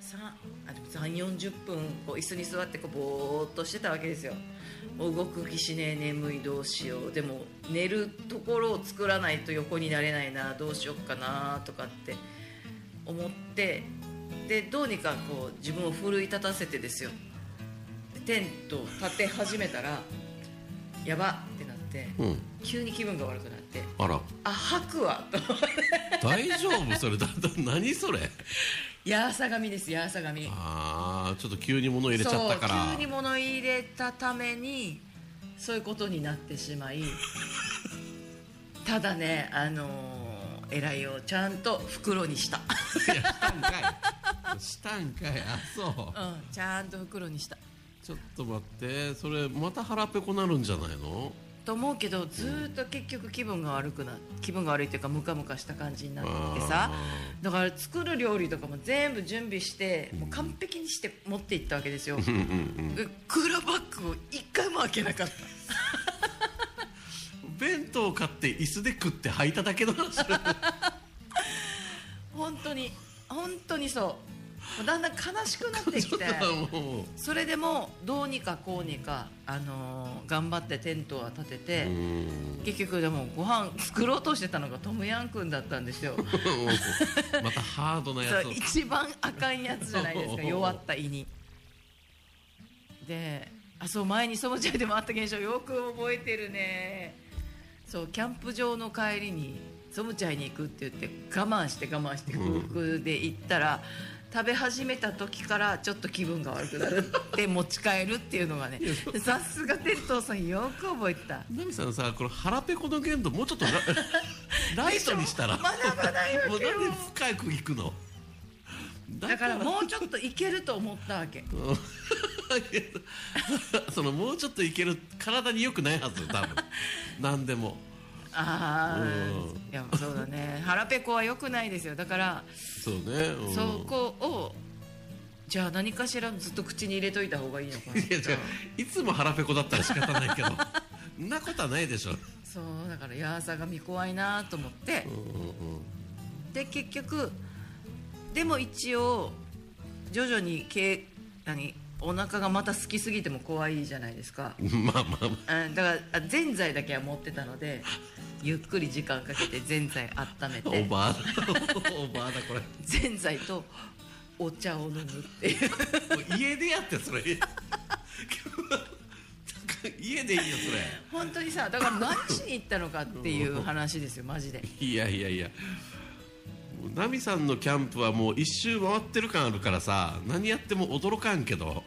さあでも3 4 0分こう椅子に座ってこうぼーっとしてたわけですよ。動く気しねえ眠いどうしよう。でも寝るところを作らないと横になれないなどうしようかなとかって思ってでどうにかこう自分を奮い立たせてですよ。でテントを立て始めたらやばってなってうん。急に気分が悪くなってあら。あ吐くわと大丈夫それ。だだ何それ。やーさがみですやーさがみ。ああちょっと急に物入れちゃったから。そう急に物入れたためにそういうことになってしまい。ただねあのー、偉いをちゃんと袋にした、したんかい。したんかい。あそう。うん、ちゃんと袋にした。ちょっと待って。それまた腹ペコなるんじゃないの？と思うけどずーっと結局気分が悪くな気分が悪いというかムカムカした感じになってさだから作る料理とかも全部準備してもう完璧にして持っていったわけですよ、うんうんうん。でクーラーバッグを一回も開けなかった弁当買って椅子で食って履いただけの話 本当に本当にそう。だんだん悲しくなってきて。もそれでもどうにかこうにか、あのー頑張ってテントは立てて、結局でもご飯作ろうとしてたのがトムヤンくんだったんですよ。またハードなやつ一番あかんやつじゃないですか。弱った胃に。であそう前にその時代でもあった現象よく覚えてるねそうキャンプ場の帰りにソムチャイに行くって言って我慢して我慢して空腹で行ったら、食べ始めた時からちょっと気分が悪くなるって持ち帰るっていうのがねさすが天童さんよく覚えてた。ナミさんさこの腹ペコの限度もうちょっとラ ライトにしたら。学ばないわもうけよなんで深く行くの？だからもうちょっといけると思ったわけ。そのもうちょっといける体に良くないはず多分。何でも。ああうん。いやそうだね。腹ペコは良くないですよ。だから、そうね、うん、そこをじゃあ何かしらずっと口に入れといた方がいいのかな。いや違ういつも腹ペコだったら仕方ないけど。そんなことはないでしょ。そうだからやーさがみ怖いなと思って。で結局でも一応徐々にけ何お腹がまた空きすぎても怖いじゃないですか、まあまあまあ。うん、だからあぜんざいだけは持ってたのでゆっくり時間かけてぜんざい温めオて。ーバーだオーバーだこれ。ぜんざいとお茶を飲むっていう。家でやってそれ 家でいいよ本当にさだから何しに行ったのかっていう話ですよマジで。それいやいやいやナミさんのキャンプはもう一周回ってる感あるからさ何やっても驚かんけど。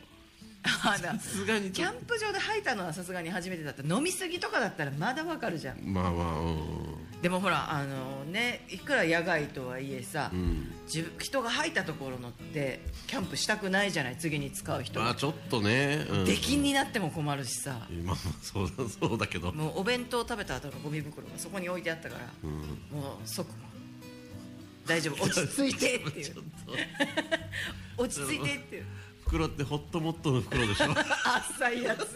あださすがにキャンプ場で吐いたのはさすがに初めてだった。飲みすぎとかだったらまだわかるじゃん。まあまあうん。でもほらあのねいくら野外とはいえさ、うん。自分人が吐いたところのってキャンプしたくないじゃない次に使う人が。まあちょっとね、うん、出禁になっても困るしさ。まあまあそうだそうだけど、もうお弁当食べた後のゴミ袋がそこに置いてあったから、うん、もう即大丈夫。落ち着いてっていう。落ち着いてっていう。袋ってホットモットの袋でしょ。浅いやつ。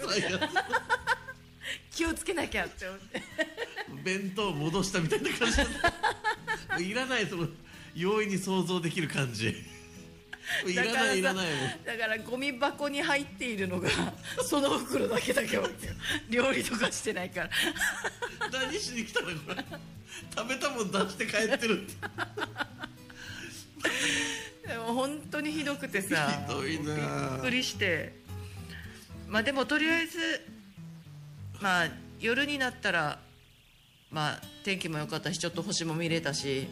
気をつけなきゃって思って。弁当戻したみたいな感じだった。もういらないその容易に想像できる感じ いらないいらない。だからゴミ箱に入っているのが その袋だけだけ多いんですよ料理とかしてないから。何しに来たの？これ。食べたもん出して帰ってるって。でも本当にひどくてさひどいな。びっくりして。まあでもとりあえずまあ夜になったらまあ天気も良かったしちょっと星も見れたし。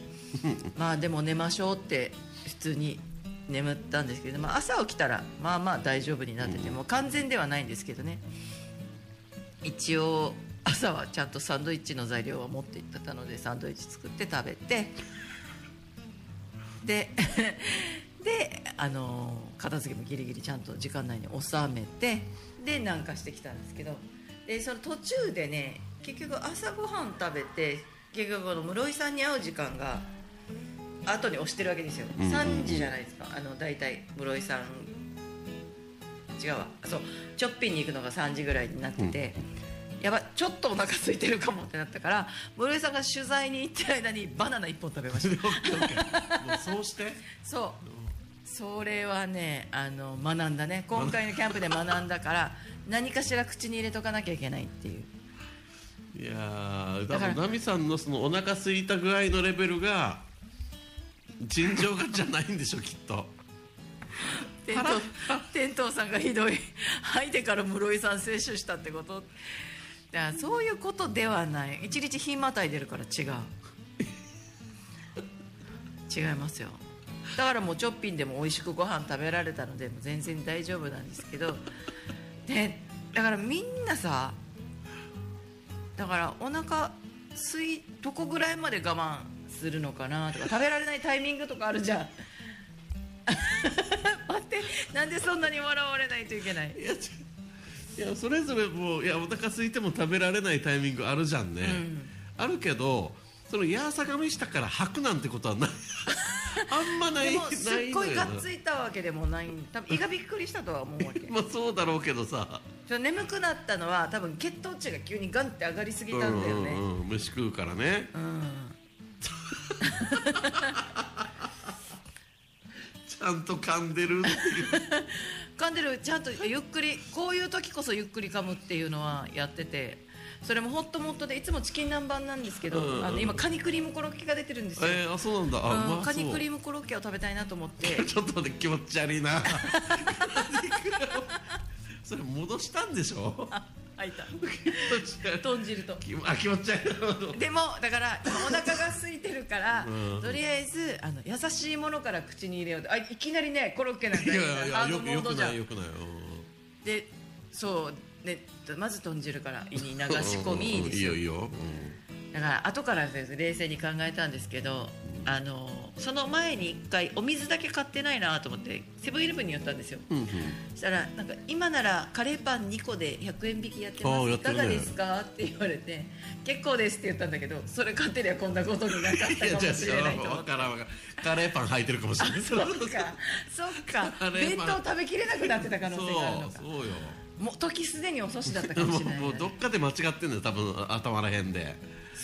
まあでも寝ましょうって普通に眠ったんですけど、まあ、朝起きたらまあまあ大丈夫になっててもう完全ではないんですけどね。一応朝はちゃんとサンドイッチの材料は持っていってたのでサンドイッチ作って食べてで であの片付けもギリギリちゃんと時間内に収めてで南下してきたんですけどでその途中でね結局朝ごはん食べて結局この室井さんに会う時間が後に押してるわけですよ、うんうんうん。3時じゃないですか。あの大体室井さん。違うわ。そう。チョッピンに行くのが3時ぐらいになってて、やばちょっとお腹空いてるかもってなったから室井さんが取材に行ってる間にバナナ1本食べました。そうして？そう。それはねあの学んだね。今回のキャンプで学んだから何かしら口に入れとかなきゃいけないっていう。いやー多分ナミさんのそのお腹空いた具合のレベルが尋常がじゃないんでしょきっと。テントテントウさんがひどい吐いてから室井さん摂取したってこと？だそういうことではない。一日日またいでるから違う。違いますよ。だからもうチョッピンでも美味しくご飯食べられたので全然大丈夫なんですけど。でだからみんなさだからお腹すいどこぐらいまで我慢するのかなとか食べられないタイミングとかあるじゃん。待ってなんでそんなに笑われないといけない？いやちいやそれぞれもういやお腹空いても食べられないタイミングあるじゃんね、あるけどそのやさがみしたから吐くなんてことはない。あんまないすっごいがっついたわけでもない。多分胃がびっくりしたとは思うわけ。まあそうだろうけどさ。眠くなったのは多分血糖値が急にガンって上がりすぎたんだよね。うんうんうん、飯食うからね。うんちゃんと噛んでるっていう。噛んでるちゃんとゆっくりこういう時こそゆっくり噛むっていうのはやっててそれもホットモットでいつもチキン南蛮なんですけど、うん。うんあの今カニクリームコロッケが出てるんですよ、えー、あそうなんだ。あ、うんまあカニクリームムコロッケを食べたいなと思って。ちょっと待って気持ち悪いな。それ戻したんでしょ？あ開いた。豚汁と。気 あ気持ち悪いな。でもだから今お腹が空いてるから、うん。とりあえずあの優しいものから口に入れようと。あいきなりねコロッケなんかいやいやよくよくモードじゃん。ないよくない。でそう。でまず豚汁から胃に流し込みいいよいいよ、だから後から冷静に考えたんですけどあのその前に1回お水だけ買ってないなと思ってセブンイレブンに寄ったんですよ。うんうん。そしたらなんか今ならカレーパン2個で100円引きやってます、ね。かがですかって言われて結構ですって言ったんだけどそれ買ってりゃこんなことになかったかもしれないと思分って。からん分からん。カレーパン履いてるかもしれない。そっか。そっか。弁当食べきれなくなってた可能性があるのか。そうよ。もう時すでに遅しだったかももしれないうもうどっかで間違ってんだよ多分頭らへんで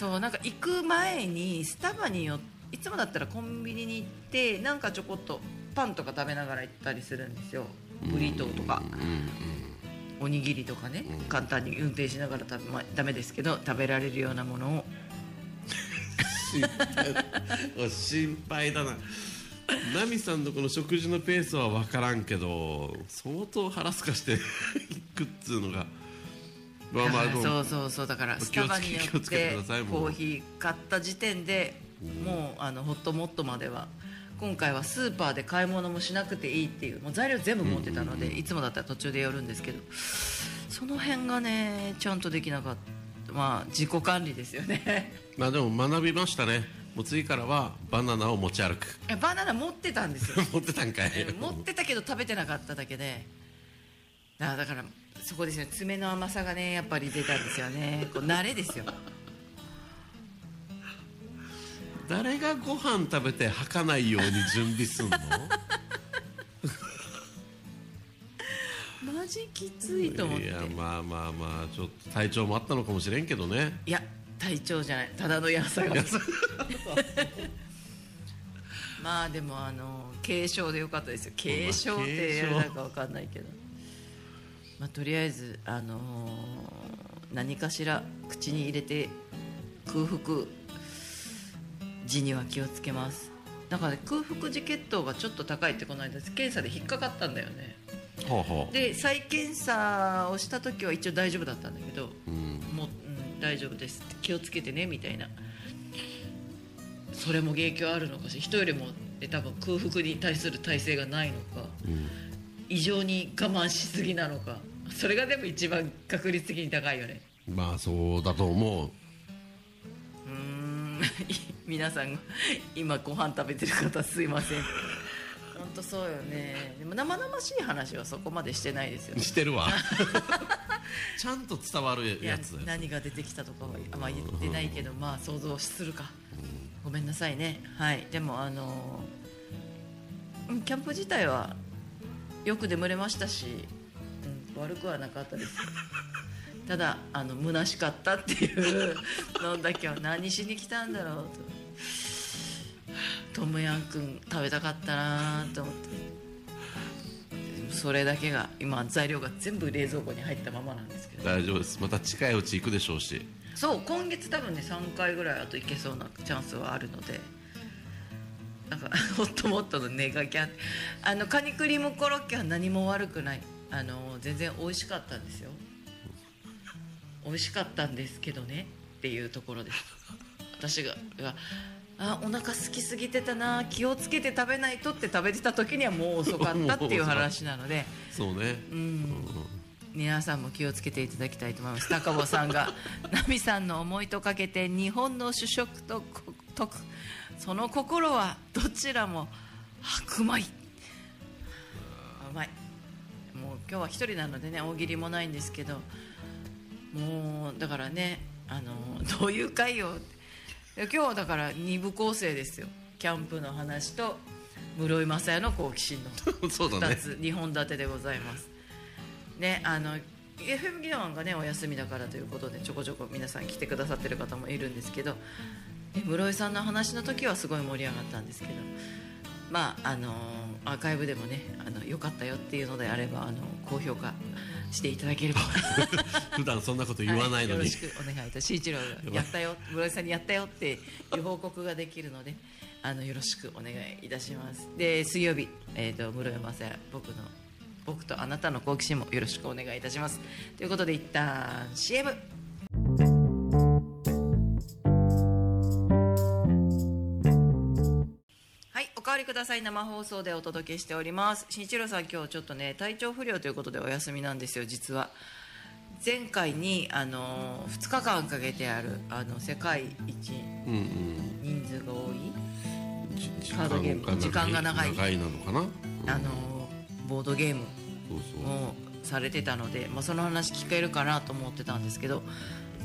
そうなんか行く前にスタバによいつもだったらコンビニに行ってなんかちょこっとパンとか食べながら行ったりするんですよ。ブリトーとか。おにぎりとかね。うん。簡単に運転しながら食べ、まあ、ダメですけど食べられるようなものを。心 配心配だな。ナミさんのこの食事のペースは分からんけど相当腹すかして いくっつうのがそうそうそうだからスタバによってコーヒー買った時点でもうあのホットモットまでは今回はスーパーで買い物もしなくていいっていうもう材料全部持ってたので、いつもだったら途中で寄るんですけどその辺がねちゃんとできなかったまあ自己管理ですよね。まあでも学びましたね。もう次からはバナナを持ち歩く。えバナナ持ってたんですよ。持ってたんかい。え持ってたけど食べてなかっただけで。だだからそこですよ。ね爪の甘さがねやっぱり出たんですよね。こう慣れですよ。誰がご飯食べて吐かないように準備すんの？マジきついと思って。いやまあまあまあちょっと体調もあったのかもしれんけどね。いや体調じゃない。ただの野菜。が まあでもあの軽症でよかったですよ。軽症って軽症なんかわかんないけど、まあ、とりあえずあのー何かしら口に入れて空腹時には気をつけます。だから、ね、空腹時血糖がちょっと高いってこの間検査で引っかかったんだよね。はあはあで再検査をした時は一応大丈夫だったんだけどうん。もう、うん、大丈夫です。って気をつけてねみたいな。それも影響あるのかしら人よりもえ多分空腹に対する耐性がないのかうん。異常に我慢しすぎなのかそれがでも一番確率的に高いよね。まあそうだと思う。うーん。皆さん今ご飯食べてる方すいません。本当そうよね。でも生々しい話はそこまでしてないですよね。してるわ。ちゃんと伝わるいややつ何が出てきたとかはあんま言ってないけどまあ想像するか。ごめんなさいね。はい。でもあのうんキャンプ自体はよく眠れましたし、うん、悪くはなかったです。ただあの虚しかったっていうのだけは何しに来たんだろうと。トムヤンくん食べたかったなと思って。それだけが今材料が全部冷蔵庫に入ったままなんですけど。大丈夫です。また近いうち行くでしょうし。そう今月多分ね3回ぐらいあと行けそうなチャンスはあるので。なんか もっともっとのネガキャンあのカニクリームコロッケは何も悪くないあの全然美味しかったんですよ。美味しかったんですけどねっていうところです。私ががあお腹空きすぎてたな気をつけて食べないとって食べてた時にはもう遅かったっていう話なので。そうね。うん。皆さんも気をつけていただきたいと思います。高坊さんが 奈美さんの思いとかけて日本の主食とこ解くその心はどちらも白米。うまい今日は一人なのでね大喜利もないんですけどもうだからねあのどういう会よ今日はだから2部構成ですよ。キャンプの話と室井雅也の好奇心の2 そうだね。つ2本立てでございます。ねあの FM ギノンがねお休みだからということでちょこちょこ皆さん来てくださってる方もいるんですけどえ室井さんの話の時はすごい盛り上がったんですけどまああのアーカイブでもねあのよかったよっていうのであればあの高評価していただければ。普段そんなこと言わないのに、はよろしくお願いいたし一郎がやったよ。室井さんにやったよっていう報告ができるのであのよろしくお願いいたします。で水曜日、えー、と室井雅也僕の僕とあなたの好奇心もよろしくお願いいたします。ということで一旦 CM ください。生放送でお届けしております。新一郎さん今日ちょっとね体調不良ということでお休みなんですよ実は。前回にあの2日間かけてあるあの世界一人数が多いじカードゲーム時間が長い。長い。なのかな、うん。あのボードゲームをされてたので、まあ、その話聞けるかなと思ってたんですけど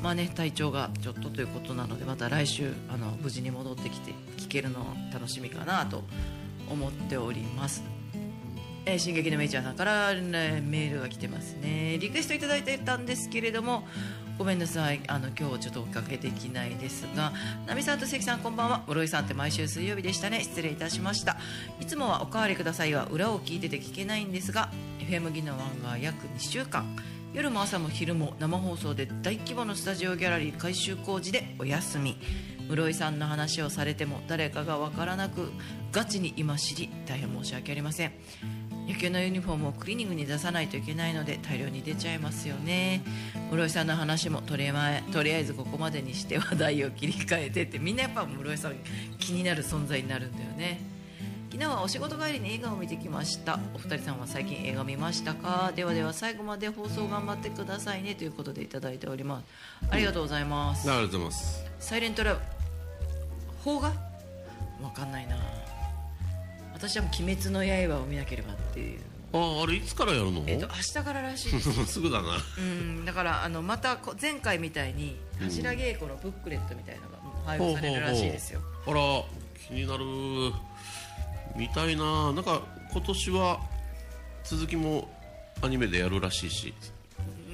まあね体調がちょっとということなのでまた来週あの無事に戻ってきて聞けるの楽しみかなと思っております。えー進撃のメイちゃんさんから、ね、メールが来てますね。リクエストいただいてたんですけれどもごめんなさい。あの今日ちょっとおかけできないですがナミさんと関さんこんばんは。室井さんって毎週水曜日でしたね。失礼いたしました。いつもはおかわりくださいは裏を聞いてて聞けないんですが FM 技能1が約2週間。夜も朝も昼も生放送で大規模のスタジオギャラリー改修工事でお休み。室井さんの話をされても誰かがわからなくガチに今知り大変申し訳ありません。野球のユニフォームをクリーニングに出さないといけないので大量に出ちゃいますよね。室井さんの話もとりあえとりあえずここまでにして話題を切り替えてってみんなやっぱ室井さん気になる存在になるんだよね。昨日はお仕事帰りに映画を見てきました。お二人さんは最近映画見ましたか？ではでは最後まで放送頑張ってくださいねということでいただいております。ありがとうございます。ありがとうございます。サイレントラブ邦画わかんないな。私はもう「鬼滅の刃」を見なければっていう。ああれいつからやるの、えっ、と明日かららしいです。すぐだな。うんだからあのまたこ前回みたいに柱稽古のブックレットみたいなのが配布されるらしいですよ。あら気になる見たいな。なんか今年は続きもアニメでやるらしいし。うん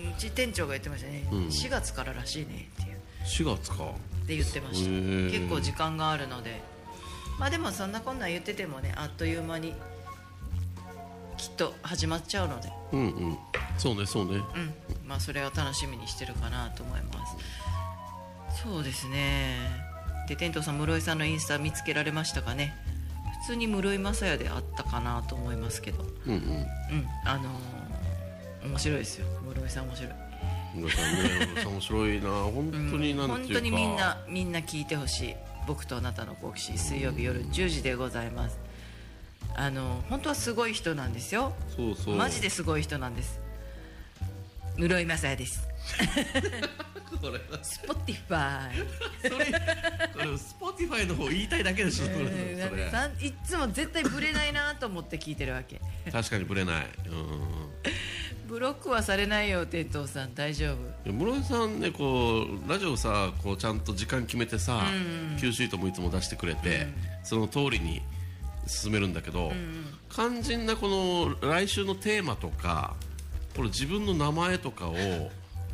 うち店長が言ってましたね、うん。4月かららしいねっていう。4月かって言ってました。結構時間があるので。まあでもそんなこんなん言っててもねあっという間にきっと始まっちゃうので。うんうん。そうねそうね。うん。まあそれは楽しみにしてるかなと思います。そうですね。で天童さん室井さんのインスタ見つけられましたかね。普通に室井雅也であったかなと思いますけど。うんうん。うん。あのー面白いですよ。室井さん面白い皆さんね面白いな本当になんていうか、本当にみんなみんな聞いてほしい。僕とあなたの好奇心。水曜日夜10時でございます。あの本当はすごい人なんですよ。そうそう。マジですごい人なんです。室井昌也です。これスポティファイ。それこれスポティファイの方言いたいだけでしょ、それうんそれいっつも絶対ブレないなと思って聞いてるわけ。確かにぶれない、ブロックはされないよ天童さん。大丈夫。うん、室井さんねこうラジオさこうちゃんと時間決めてさ、Q シートもいつも出してくれて、その通りに進めるんだけど、肝心なこの来週のテーマとかこれ自分の名前とかを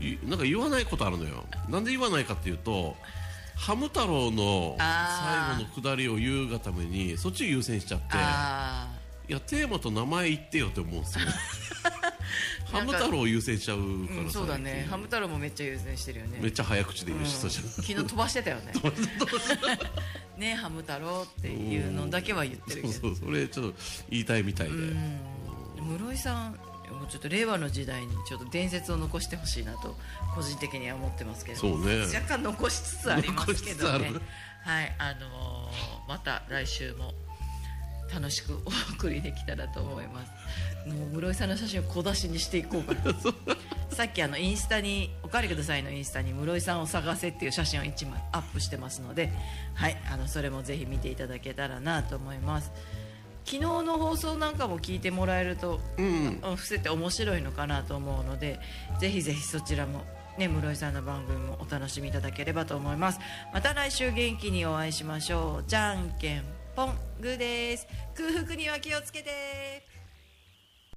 いなんか言わないことあるのよ。なんで言わないかっていうとハム太郎の最後のくだりを言うがためにそっち優先しちゃってあいやテーマと名前言ってよって思うんですよ ハム太郎を優先しちゃうあ、からさ、うん、そうだね。ハム太郎もめっちゃ優先してるよね。めっちゃ早口で言うし、うん。昨日飛ばしてたよね。ねハム太郎っていうのだけは言ってるけど。そうそうそれちょっと言いたいみたいで、室井さんもうちょっと令和の時代にちょっと伝説を残してほしいなと個人的には思ってますけど。そうね。若干残しつつありますけどね。はい。あのーまた来週も楽しくお送りできたらと思いますもう室井さんの写真を小出しにしていこうかな。さっきあのインスタにおかわりくださいのインスタに室井さんを探せっていう写真を1枚アップしてますのではいあのそれもぜひ見ていただけたらなと思います。昨日の放送なんかも聞いてもらえると、うん。あ伏せて面白いのかなと思うのでぜひぜひそちらもね室井さんの番組もお楽しみいただければと思います。また来週元気にお会いしましょう。じゃんけんぽんグーです。空腹には気をつけて